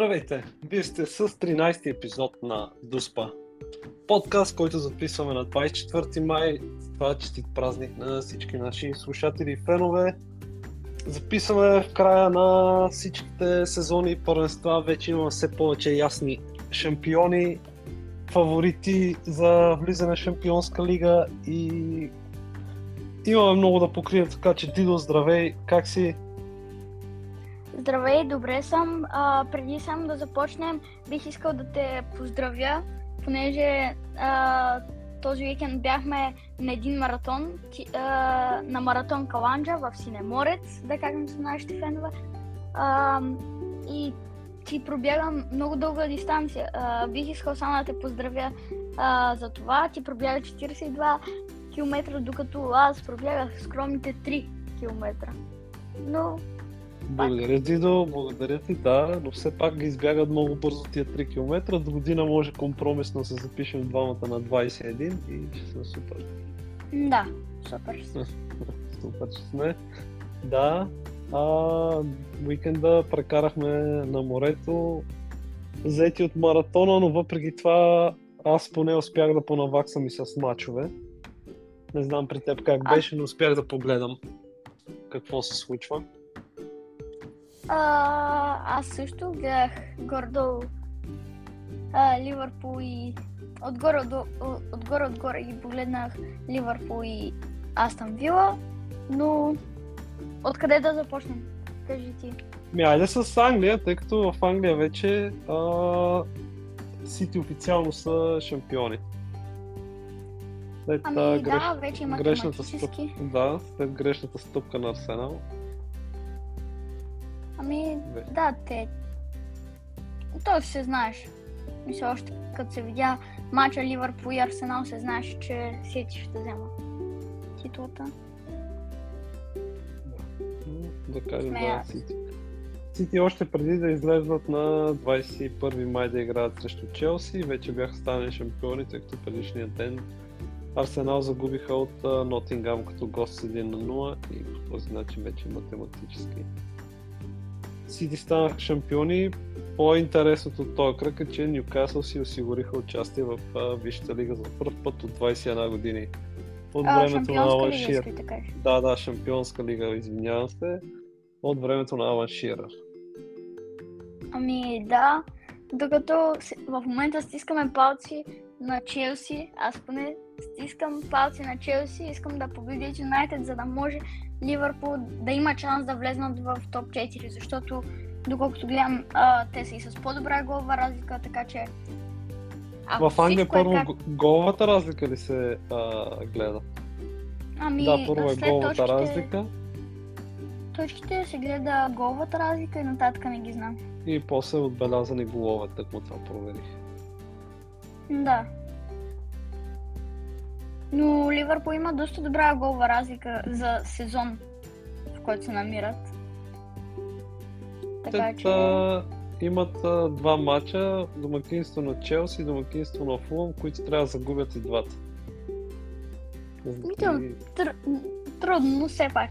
Здравейте! Вие сте с 13-ти епизод на Дуспа. Подкаст, който записваме на 24 май. Това честит празник на всички наши слушатели и фенове. Записваме в края на всичките сезони и първенства. Вече имаме все повече ясни шампиони, фаворити за влизане в Шампионска лига и имаме много да покрием, така че Дидо, здравей, как си? Здравей, добре съм. А, преди само да започнем, бих искал да те поздравя, понеже а, този уикенд бяхме на един маратон, ти, а, на маратон Каланджа в Синеморец, да кажем с нашите фенове. А, и ти пробягам много дълга дистанция. А, бих искал само да те поздравя а, за това. Ти пробяга 42 км, докато аз пробягах скромните 3 км. Но благодаря ти, до, благодаря ти, да, но все пак ги избягат много бързо тия 3 км. До година може компромисно се запишем двамата на 21 и ще сме супер. Да, супер. супер, че сме. Да, а, уикенда прекарахме на морето, заети от маратона, но въпреки това аз поне успях да понаваксам и с мачове. Не знам при теб как беше, но успях да погледам какво се случва. А, аз също гледах гордо Ливърпул и отгоре, до, отгоре, отгоре ги погледнах Ливърпул и Астън Вила, но откъде да започнем? Кажи ти. Ми, айде с Англия, тъй като в Англия вече а, Сити официално са шампиони. След, ами греш... да, вече грешната стъп... Да, след грешната стъпка на Арсенал. Ами, Бе. да, те... Той се знаеш. Мисля, още като се видя мача Ливърпул и Арсенал, се знаеш, че Сити ще взема титлата. Да, да кажем, да, Сити. Сити още преди да излезнат на 21 май да играят срещу Челси, вече бяха станали шампиони, тъй като предишния ден Арсенал загубиха от Нотингам като гост с 1 на 0 и по този начин вече математически Сити станаха шампиони. По-интересното от този кръг е, че Ньюкасъл си осигуриха участие в Висшата лига за първ път от 21 години. От а, времето на Алан Шир. Да, да, шампионска лига, извинявам се. От времето на Алан Ширър. Ами да, докато в момента стискаме палци на Челси, аз поне стискам палци на Челси, искам да победят Юнайтед, за да може Ливърпул да има шанс да влезнат в топ 4, защото доколкото гледам, а, те са и с по-добра голова разлика, така че... в Англия първо как... головата разлика ли се а, гледа? Ами, да, първо е головата точките... разлика. Точките се гледа головата разлика и нататък не ги знам. И после е отбелязани головата, ако това проверих. Да. Но Ливърпул има доста добра голова разлика за сезон, в който се намират. Така че... имат а, два мача, домакинство на Челси и домакинство на Фулъм, които трябва да загубят и двата. Митъл, тр... трудно, но все пак.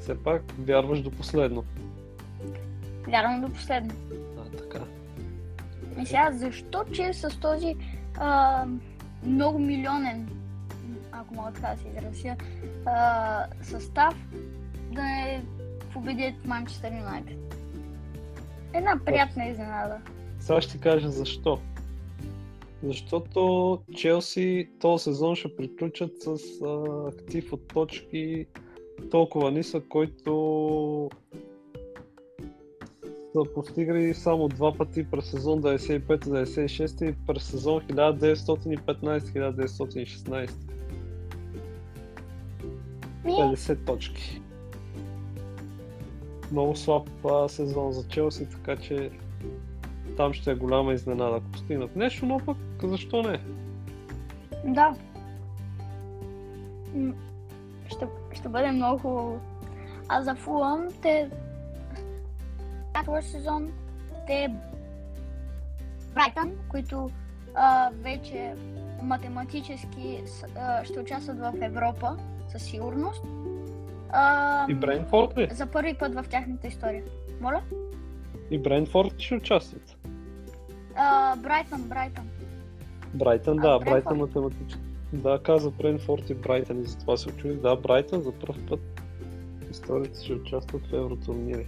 Все пак вярваш до последно. Вярвам до последно. А, така. И сега, защо че с този а, много милионен ако мога така да се изразя, а, състав да не победят Манчестър Юнайтед. Една приятна изненада. Сега ще кажа защо. Защото Челси този сезон ще приключат с а, актив от точки толкова нисък, който са постигали само два пъти през сезон 95-96 и през сезон 1915-1916. 50 точки. Много слаб а, сезон за Челси, така че там ще е голяма изненада, ако постигнат нещо, но пък защо не? Да. Ще, ще бъде много хубаво. А за Фулъм, те този сезон те Брайтън, които а, вече математически а, ще участват в Европа, със сигурност. А, и Брейнфорд ли? За първи път в тяхната история. Моля? И Брентфорд ще участват. А, Брайтън, Брайтън. Брайтън, А, да, Брентфорд? Брайтън математически. Да, каза Брентфорд и Брайтън и затова се очуди. Да, Брайтън за първ път в историята ще участват в евротурнири.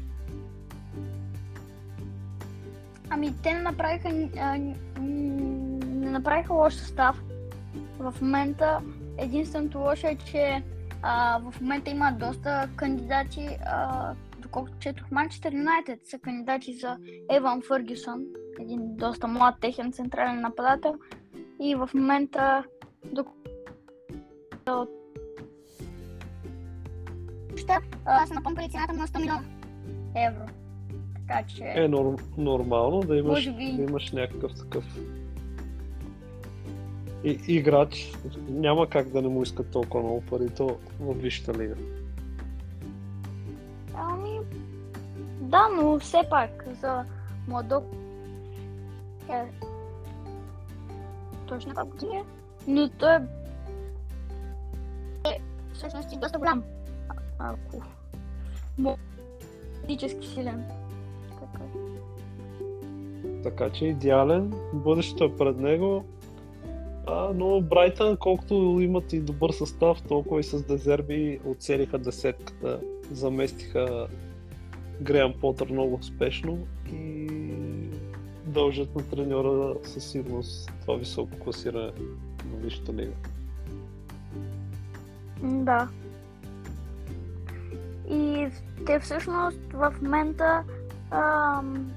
Ами те не направиха, а, не направиха лош състав. В момента единственото лошо е, че а, в момента има доста кандидати, а, доколкото четох Манчестър Юнайтед са кандидати за Еван Фъргюсън, един доста млад техен централен нападател. И в момента докато Ща, а, са напомпали цената му на 100 милиона евро. Така че... Е норм, нормално да имаш, Може би. да имаш някакъв такъв и, играч. Няма как да не му искат толкова много пари, то в Висшата лига. Ами, да, но все пак за младо е точно как години, е, но той е е всъщност и доста голям, ако физически силен. Така. Така че идеален, бъдещето е пред него. А, но Брайтън, колкото имат и добър състав, толкова и с дезерби оцелиха десетката, заместиха Греъм Потър много успешно и дължат на треньора със сигурност това високо класиране на Висшата лига. Да. И те всъщност в момента ам,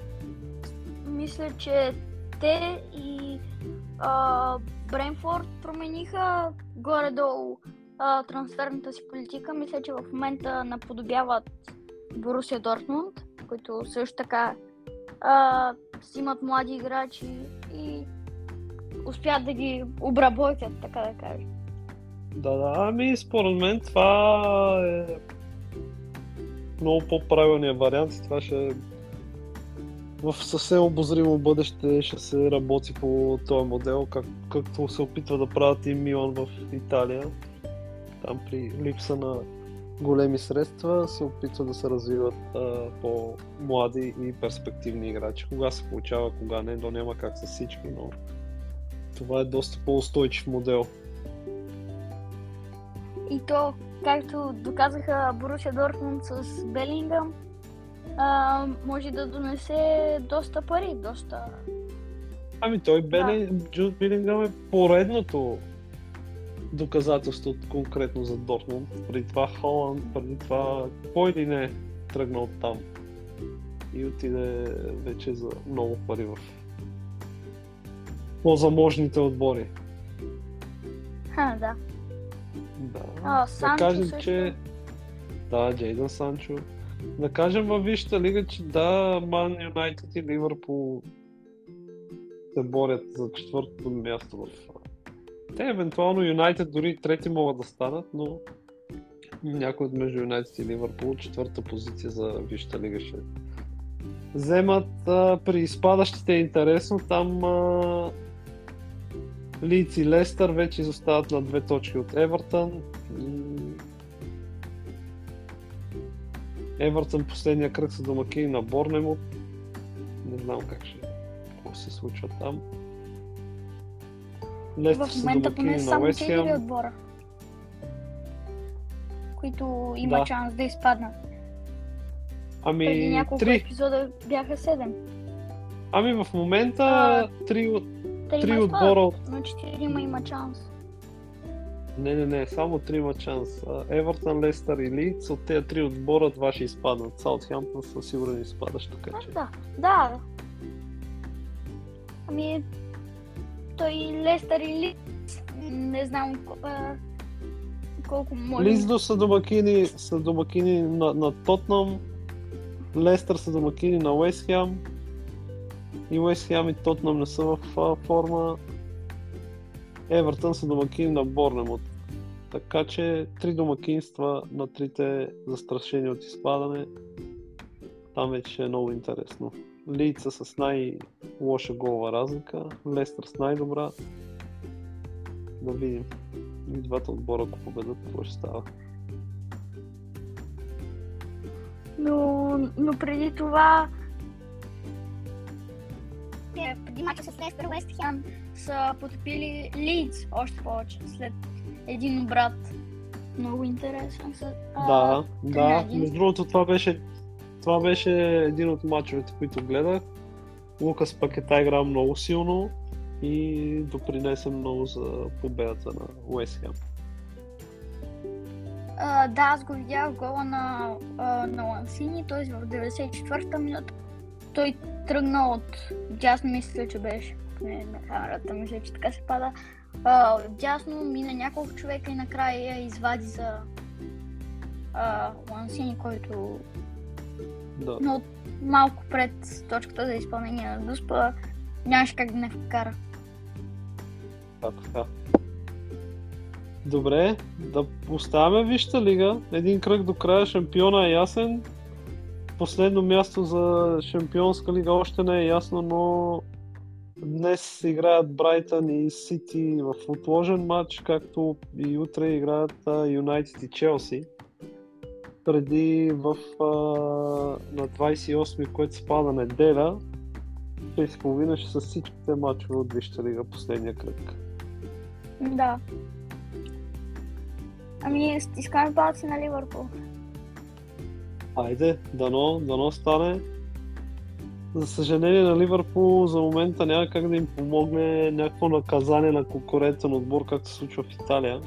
мисля, че те и а, Бренфорд промениха горе-долу а, трансферната си политика. Мисля, че в момента наподобяват Борусия Дортмунд, които също така а, взимат млади играчи и успят да ги обработят, така да кажа. Да, да, ами според мен това е много по-правилният вариант това ще в съвсем обозримо бъдеще ще се работи по този модел, как, както се опитва да правят и Милан в Италия. Там при липса на големи средства се опитва да се развиват а, по-млади и перспективни играчи. Кога се получава, кога не, то няма как с всички, но това е доста по-устойчив модел. И то, както доказаха Борусия Дортмунд с Белингъм, а, може да донесе доста пари, доста... Ами той Бели, Джуд Билингъм е поредното доказателство конкретно за Дортмунд. Преди това Холанд, преди това кой ли не е тръгнал там и отиде вече за много пари в по-заможните отбори. Ха, да. Да. Да Санчо кажем, също. че да, Джейдън Санчо. Да кажем във Висшата лига, че да, Ман Юнайтед и Ливърпул се борят за четвъртото място в... Те евентуално Юнайтед дори трети могат да станат, но някой от между Юнайтед и Ливърпул четвърта позиция за Висшата лига ще вземат. А, при изпадащите е интересно, там а, Лиц и Лестър вече изостават на две точки от Евертън. Евертън последния кръг са домакини на Борнемут. Не знам как ще какво се случва там. Лестър В момента поне на само Уест 4 Хем. отбора, които има Да. шанс да изпаднат. Преди Ами, няколко три. епизода бяха 7. Ами в момента А, три, от- Те три има отбора от... но 4 има шанс. Не, не, не, само три има шанс. Евертън, Лестър и Лиц, от тези три отбора два ще изпаднат. Саутхемптън със сигурен изпадаш, така че... да, да. Ами, той Лестър и Лиц, не знам а, колко може. Лиздо са домакини, са домакини на, на Тотнам, Лестър са домакини на Уест Хем и Уест Хем и Тотнам не са в форма. Евертън са домакини на Борнемут. Така че три домакинства на трите застрашени от изпадане. Там вече е много интересно. Лица с най-лоша голова разлика, Лестър с най-добра. Да видим. И двата отбора, ако победат, какво ще става. Но, но преди това преди мача с Лестър, Уест Хем са потопили Лидс още повече след един обрат. Много интересен а, Да, да. един. Между другото, това беше, това беше един от мачовете, които гледах. Лукас Пакета игра много силно и допринесе много за победата на Уест Хем. А, да, аз го видях в гола на, а, на Лансини, т.е. в 94-та минута. Той тръгна от дясно, мисля, че беше. Не, на камерата, мисля, че така се пада. А, дясно мина няколко човека и накрая я извади за а, Лансини, който Да. но малко пред точката за изпълнение на Дуспа нямаше как да не вкара. Така. Добре, да оставяме Висшата лига. Един кръг до края, шампиона е ясен. Последно място за шампионска лига още не е ясно, но днес играят Брайтън и Сити в отложен матч, както и утре играят Юнайтед и Челси. Преди в, а, на 28 което спада неделя, 6.30 ще са всичките матчове от Висшата лига, последния кръг. Да. Ами, стискаме палци на Ливърпул. Айде, дано, дано стане. За съжаление на Ливърпул за момента няма как да им помогне някакво наказание на конкурентен отбор, както се случва в Италия.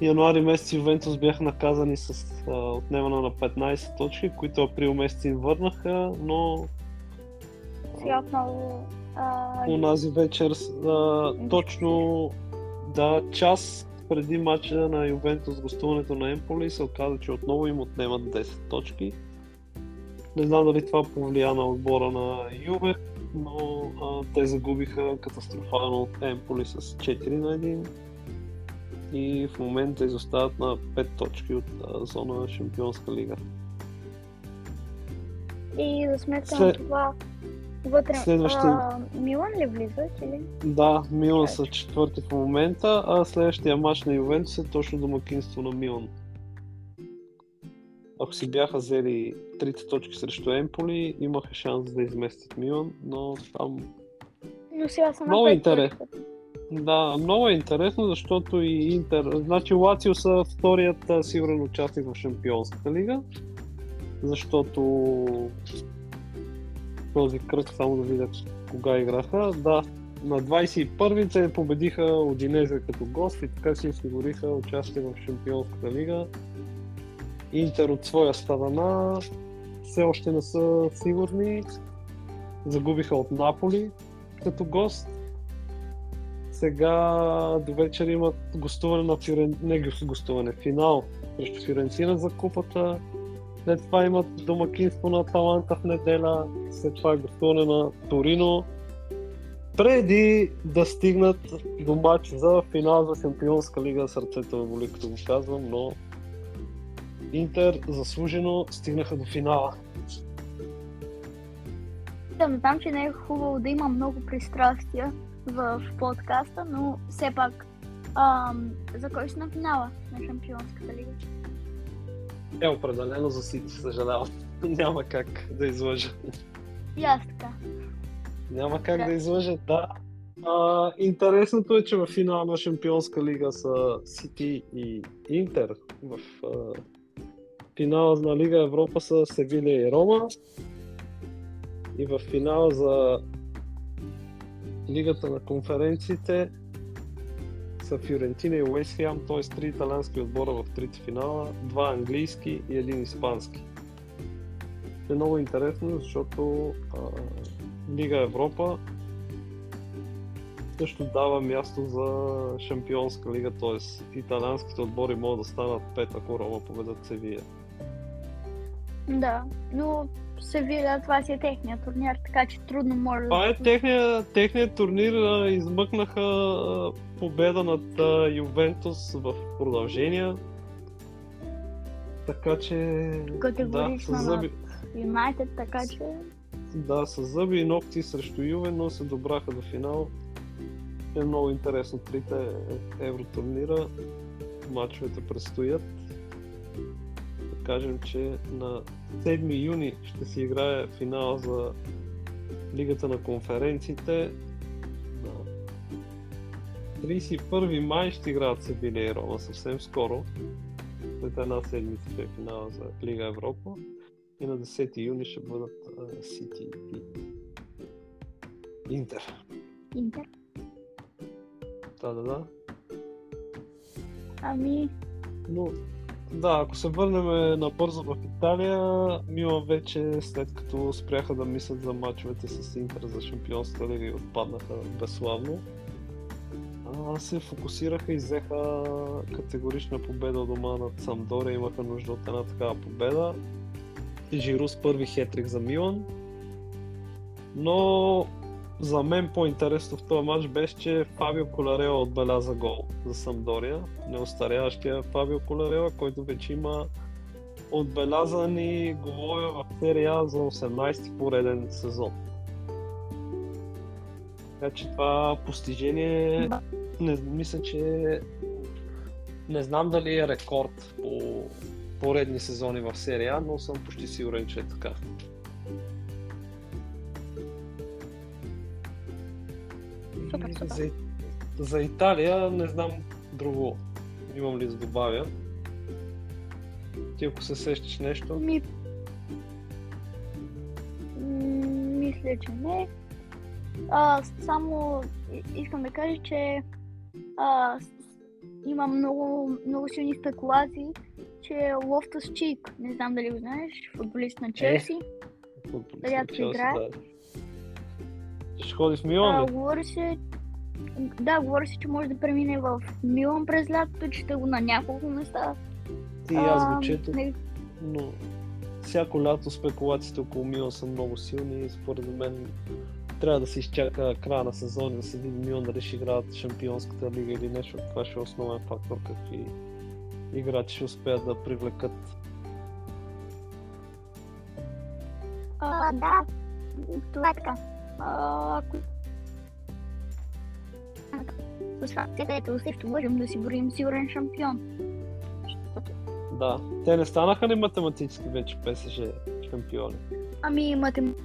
Януари месец Ювентус бяха наказани с а, отнемане на 15 точки, които април месец им върнаха, но Сега отново... А, Унази вечер, а, точно да, час преди матча на Ювентус гостуването на Емполи се оказа, че отново им отнемат 10 точки. Не знам дали това повлия на отбора на Юве, но а, те загубиха катастрофално от Емполи с 4 на 1 и в момента изостават на 5 точки от а, зона Шампионска лига. и за сметка на След- това... Вътре, Следващия- а, Милан ли влизат или? Да, Милан са четвърти в момента, а следващия матч на Ювентус е точно домакинство на Милан. Ако си бяха взели трите точки срещу Емполи, имаха шанс да изместят Милан, но там... Но сега са Много пет интерес. точки. Да, много е интересно, защото и Интер... Значи Лацио са вторият сигурен участник в Шампионската лига, защото този кръг, само да видя кога играха, да, на 21-ви те победиха Одинезе като гост и така си осигуриха участие в Шампионската лига. Интер от своя страна все още не са сигурни. Загубиха от Наполи като гост. Сега до вечер имат гостуване на Фюрен... не гостуване, финал срещу Фюрентина за купата. След това имат домакинство на Таланта в неделя, след това е гостуване на Торино. Преди да стигнат до матч за финал за Шампионска лига, сърцето ме боли, като го казвам, но Интер заслужено стигнаха до финала. Да, знам, че не е хубаво да има много пристрастия в подкаста, но все пак ам, за кой си на финала на Шампионската лига? Е, определено за Сити, съжалявам. Няма как да излъжа. И аз така. Няма как Да. да излъжа, да. А, интересното е, че в финала на Шампионска лига са Сити и Интер. В а, финала на Лига Европа са Севилия и Рома. И в финала за Лигата на конференциите са Фюрентина и Уест т.е. три италиански отбора в трите финала, два английски и един испански. Е много интересно, защото а, Лига Европа също дава място за Шампионска лига, т.е. италианските отбори могат да станат пет, ако Рома победат Севия. Да, но Севиля, това си е техният турнир, така че трудно може Това е да... техния, техният турнир. Измъкнаха победа над Ювентус в продължение. Така че... Да, Категорично с зъби, Юнайтед, така че... да, с зъби и ногти срещу Юве, но се добраха до финал. Е много интересно трите евротурнира. Мачовете предстоят. Кажем, че на 7 юни ще се играе финал за Лигата на конференциите. Да. 31 май ще играят Севиля и Рома съвсем скоро. След една седмица ще е финала за Лига Европа. И на 10 юни ще бъдат Сити и Интер. Интер. Да, да, да. Ами, Но, да, ако се върнем набързо в Италия, Милан вече след като спряха да мислят за мачовете с Интер за Шампионската лига и отпаднаха безславно, се фокусираха и взеха категорична победа дома над Самдория, имаха нужда от една такава победа. Жиру с първи хетрик за Милан. Но за мен по-интересно в този матч беше, че Фабио Коларела отбеляза гол за Самдория. Неостаряващия Фабио Коларела, който вече има отбелязани голове в серия за 18-ти пореден сезон. Така че това постижение, не, мисля, че не знам дали е рекорд по поредни сезони в серия, но съм почти сигурен, че е така. За, за Италия не знам друго. Имам ли да добавя? Ти ако се сещаш нещо? ми... Мисля, че не. А, само искам да кажа, че а, с- има много, много силни спекулации, че Лофтус Чик, не знам дали го знаеш, футболист на Челси, Футболист Рядко на Челси, да. Ще ходи а, Милан говори се, да, говори се, че може да премине в Милан през лятото, че го на няколко места. И аз го четох, не- но всяко лято спекулациите около Милан са много силни и според мен трябва да се изчака края на сезона, да се види Милан дали ще играят Шампионската лига или нещо. Това ще е основен фактор какви играчи ще успеят да привлекат. А, да, това е така. А, ако... С фактите, също можем да си броим сигурен шампион. Да, те не станаха ли математически вече ПСЖ шампиони? Ами, математика,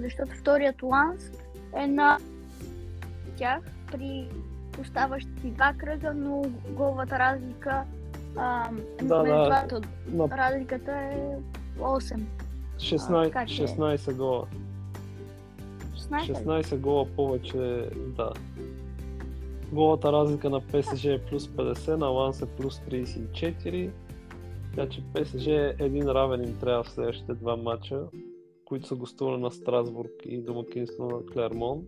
защото вторият ланс е на тях при оставащи два кръга, но головата разлика а, Да, между да. двата На разликата е 8. 16, така че- 16 гола. 16. 16 гола повече, да. Голата разлика на ПСЖ е плюс 50, на Ланс е плюс 34. Така че ПСЖ е един равен им трябва в следващите два матча, които са гостували на Страсбург и домакинство на Клермон.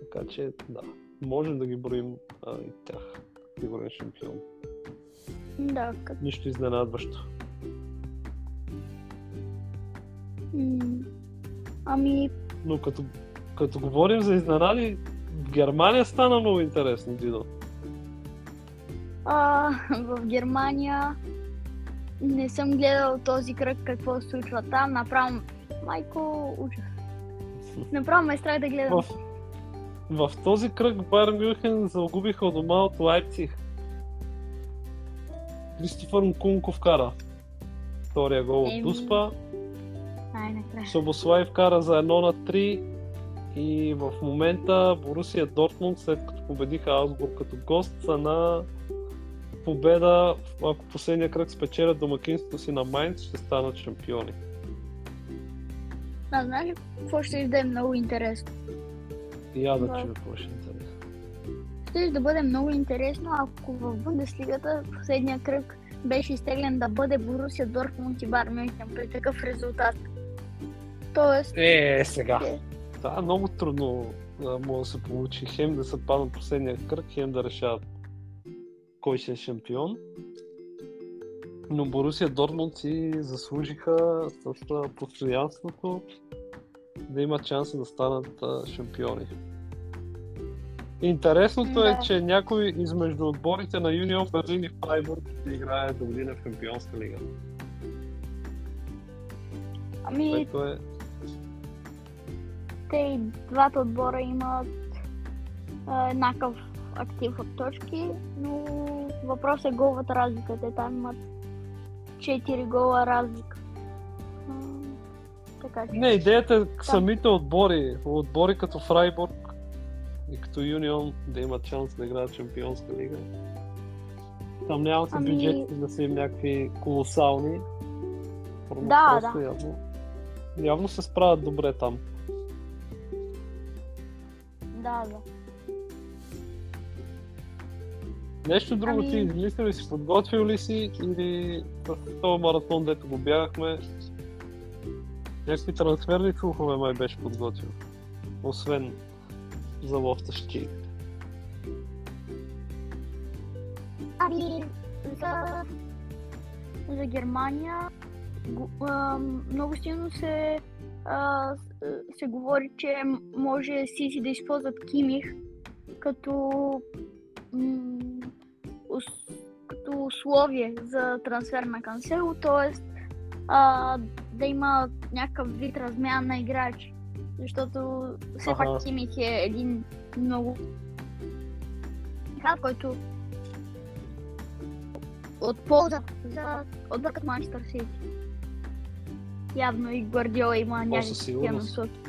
Така че, да, можем да ги броим а, и тях. Сигурен шампион. Да, като Нищо изненадващо. М, Ами, Но като, като говорим за изненади, Германия стана много интересно, Дидо. а, в Германия не съм гледал този кръг какво се случва там. Направо, майко, ужас. Направо ме е страх да гледам. В, в този кръг Байер Мюнхен загубиха дома от Лайпциг. Кристофър Нкунко вкара втория гол от. Дуспа. Собослай вкара за 1 на 3 и в момента Борусия Дортмунд, след като победиха Аусбург като гост, са на победа, ако последния кръг спечелят домакинството си на Майнц, ще станат шампиони. А, знаеш ли какво ще да е много интересно? И я да чуя какво ще е интересно. Ще да бъде много интересно, ако в Бундеслигата последния кръг беше изтеглен да бъде Борусия Дортмунд и Бар Мюнхен при такъв резултат. Тоест, Е, сега. Е. Да, много трудно а, може да се получи. Хем да се паднат последния кръг, хем да решават кой ще е шампион. Но Борусия Дортмунд си заслужиха с постоянството да имат шанса да станат а, шампиони. Интересното е, Да. че някой измежду отборите на Юнион Берлин и Фрайбург ще играе до година в Шампионска лига. ами Което е те и двата отбора имат а, еднакъв актив от точки, но въпросът е головата разлика. Те там имат 4 гола разлика. Така че... Не, идеята е самите отбори, отбори като Фрайбург и като Юнион да имат шанс да играят Чемпионска лига. Там няма са Ами- бюджети да са им някакви колосални. Просто Да, да. Явно, явно се справят добре там. Да, да. Нещо друго Ами- ти измислил ли си, подготвил ли си или в този маратон, дето го бягахме, някакви трансферни слухове май беше подготвил. Освен за лофтащи. Ами, за, за Германия го- а, много силно се, а, се говори, че може Сиси да използват Кимих като, м, ус- като условие за трансфер на Кансело, т.е. да има някакъв вид размяна на играчи. Защото все пак Кимих е един много който от полза за отбор като Манчестър Сити. Явно и Гвардиола има някакви насоки.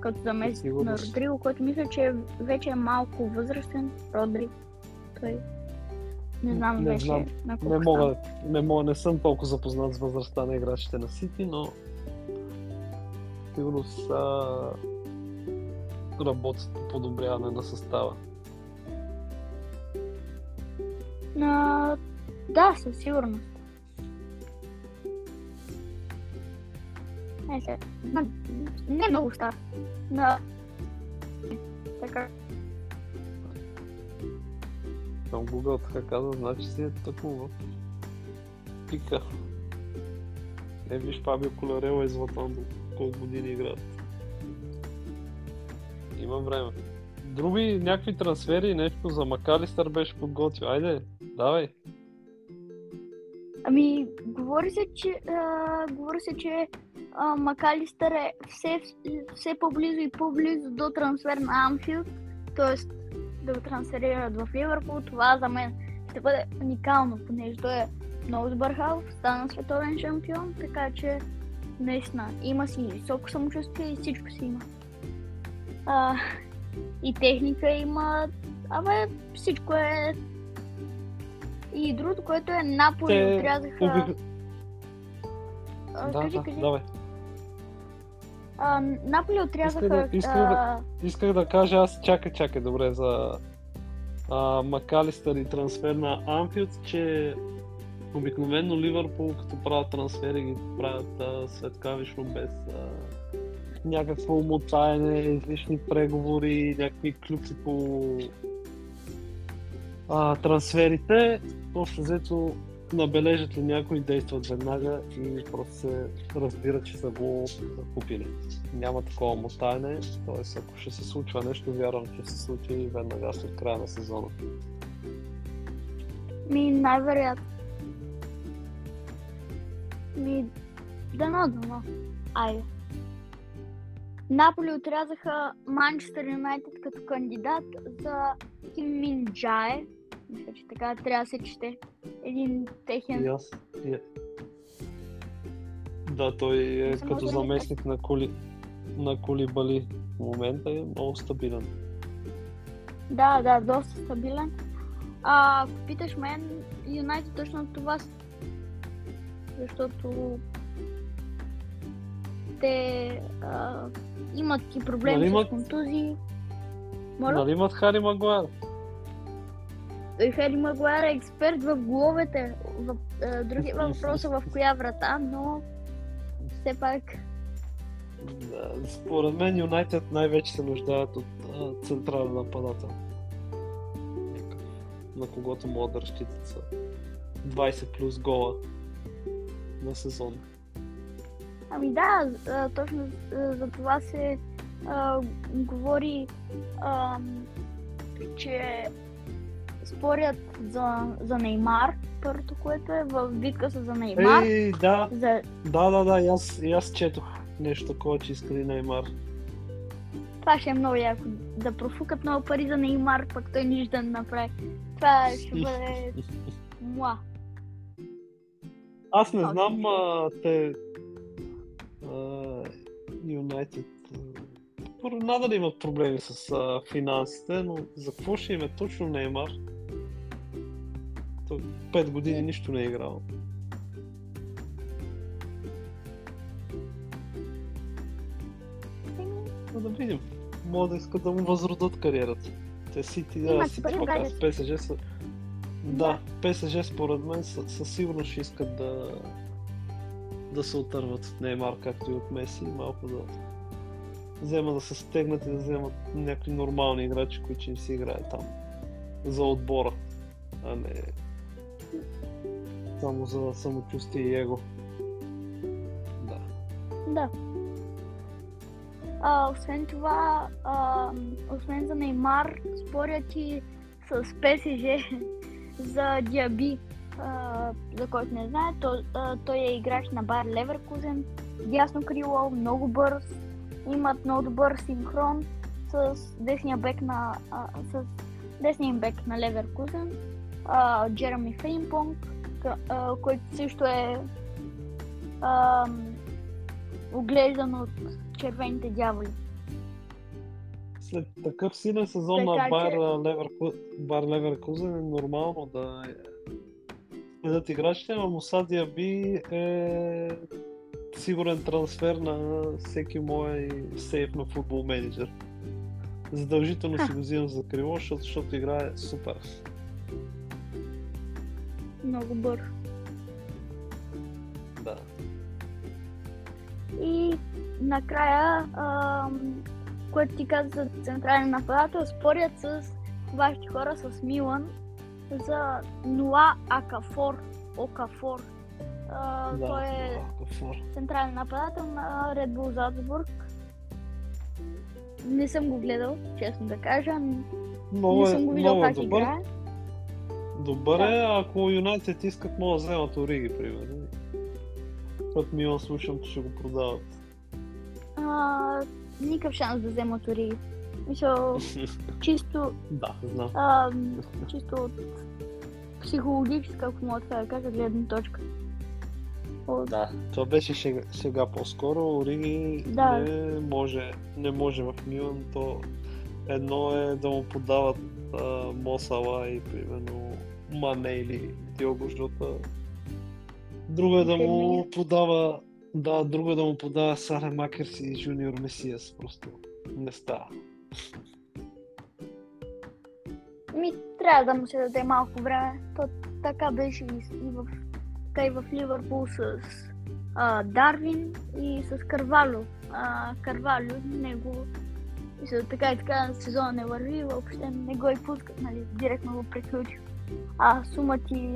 Като заместник на. Родриго, който мисля, че вече е малко възрастен. Родри. Той. Не знам Не вече знам. на Не мога, не мога, не съм толкова запознат с възрастта на играчите на Сити, но сигурно са работят по подобряване на състава. На... Да, със сигурност. Се... не е много стар. На... Така. Там Google така казва, значи си е тъкмо в пика. Не виж Фабио Колерела и Златан до колко години играят. Има време. Други някакви трансфери, нещо за Макалистър беше подготвил. Айде, давай. Ами, говори се, че, а, говори се, че а, Макалистър е все, все по-близо и по-близо до трансфер на Амфилд, т.е. да го трансферират в Ливърпул. Това за мен ще бъде уникално, понеже той е много добър халф, стана световен шампион, така че наистина има си високо самочувствие и всичко си има. А, и техника има, абе всичко е и другото, което е Наполи Те отрязаха... Да, кажи, да, кажи. давай. А, Наполи отрязаха... Исках да- исках да- Исках да кажа, аз чакай, чакай, добре, за а, Макалистър и трансфер на Анфилд, че обикновено Ливърпул, като правят трансфери, ги правят а, светкавично без а, някакво умотаене, излишни преговори, някакви клюки по а, трансферите. Общо взето набележат ли някой, действат веднага и просто се разбира, че са го закупили. Няма такова мотаене, т.е. ако ще се случва нещо, вярвам, че се случи веднага след края на сезона. Ми, най-вероятно. Ми, дано, дано. Айде. Наполи отрязаха Манчестър Юнайтед като кандидат за Ким Мин Джае. Мисля, че така трябва да се чете. Един техен... И аз. И... Да, той е съм като заместник на, коли... на Колибали. В момента е много стабилен. Да, да, доста стабилен. А, ако питаш мен, Юнайтед точно това с- защото те а, имат и проблеми Нали с имат- контузии. Моля? Нали имат Хари Магуайр? Той Хери Магуайр е експерт в головете. В, а, други въпрос е в коя врата, но все пак според мен Юнайтед най-вече се нуждаят от а, централен нападател. На когото могат да разчитат са 20 плюс гола на сезон. Ами да, а, точно за това се а, говори, а, че спорят за, за Неймар, първото, което е в битка са за Неймар. Ей, да, За, да, да, да, и аз, и аз четох нещо такова, че искали Неймар. това ще е много яко. Да профукат много пари за Неймар, пък той нищо да не направи. Това ще бъде муа. Аз не знам, а, те Юнайтед надали имат проблеми с а, финансите, но за какво ще им е точно Неймар? Той 5 години нищо не е играл. Но да видим. Мога да искат да му възродат кариерата. Те Сити, да, Сити пък аз ПСЖ са... Да, ПСЖ според мен със сигурност ще искат да да се отърват от Неймар, както и от Меси, малко да вземат да се стегнат и да вземат някакви нормални играчи, които им си играят там за отбора, а не само за самочувствие и его. Да. Да. А, освен това, а, освен за Неймар, споря ти с ПСЖ за Диаби, а, за който не знае, то, а, той е играч на Бар Леверкузен, дясно крило, много бърз, имат много добър синхрон с десния бек на, а, с десния бек на Леверкузен, а, Джереми Фейнпонг, който също е а, оглеждан от червените дяволи. След такъв силен сезон така, на Бар, че... Леверку... Бар Леверкузен е нормално да следят играчите, но Мусадия Би е сигурен трансфер на всеки мой сейф на футбол менеджер. Задължително си го взимам за крило, защото, защото играе супер. Много бързо. Да. И накрая, което ти каза за централен нападател, спорят с вашите хора с Милан за Нуа Акафор. Окафор. Да, той е Акафор. централен нападател на Red Bull Salzburg. Не съм го гледал, честно да кажа. Много не съм го видял как добър. играе. Добър е, ако Юнайтед искат, могат да вземат Ориги, примерно. Път Милан слушам, че ще го продават. А, никакъв шанс да вземат Ориги. Мисля, чисто... да, знам. А, чисто от психологическа, ако мога така да кажа, гледна точка. Да, това беше сега, сега по-скоро. Ориги да. не може, не може в Милан. То едно е да му подават а, Мосала и примерно Мане или Диого Жота. Друго е да му подава да, друго е да му подава Сале Макерс и Жуниор Месиас. Просто не става. Ми, трябва да му се даде малко време. То така беше и, и в, и в Ливърпул с а, Дарвин и с Карвалю. А, Карвалю, него мисля, така и така сезона не върви, въобще не го и пускат, нали, директно го приключи. А сума ти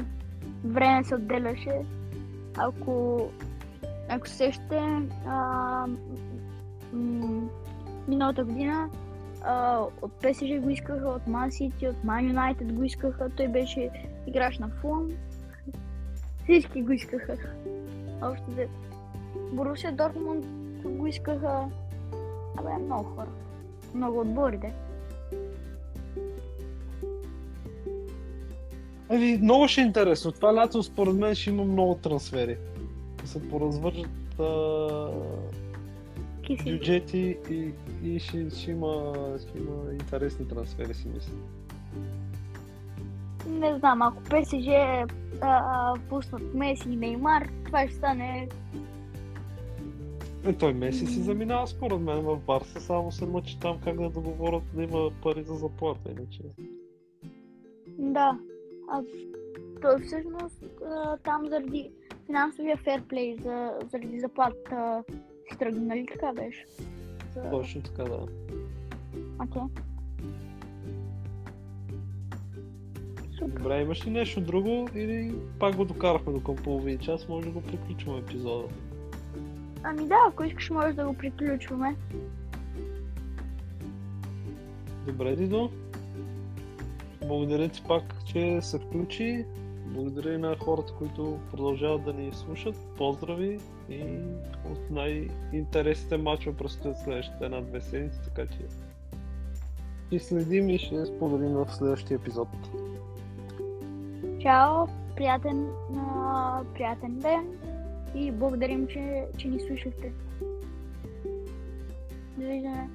време се отделяше. Ако, ако сещате, а, м- миналата година а, от PSG го искаха, от Man City, от Man United го искаха, той беше играч на Фулъм. Всички го искаха. Още де. Борусия Дортмунд го искаха. Абе, много хора. Много отбори, де. Ами, много ще е интересно. Това лято според мен ще има много трансфери. се поразвържат а бюджети и, и ще, ще, има, ще има интересни трансфери, си мисля. Не знам, ако ПСЖ пуснат Меси и Неймар, това ще стане... Е, той Меси си заминава според мен в Барса, само се мъчи там как да договорят да има пари за заплата, иначе. Да. А, той всъщност там заради финансовия ферплей, за, заради заплата си тръгна, нали така беше? За... Точно така, да. Окей. Okay. Добре, имаш ли нещо друго или пак го докарахме до към половин час, може да го приключваме епизода? Ами да, ако искаш може да го приключваме. Добре, Дидо. Благодаря ти пак, че се включи. Благодаря и на хората, които продължават да ни слушат. Поздрави и от най-интересните матчове предстоят следващите една-две седмици, така че и следим и ще споделим в следващия епизод. Чао, приятен, приятен ден и благодарим, че, че ни слушахте. Довиждане.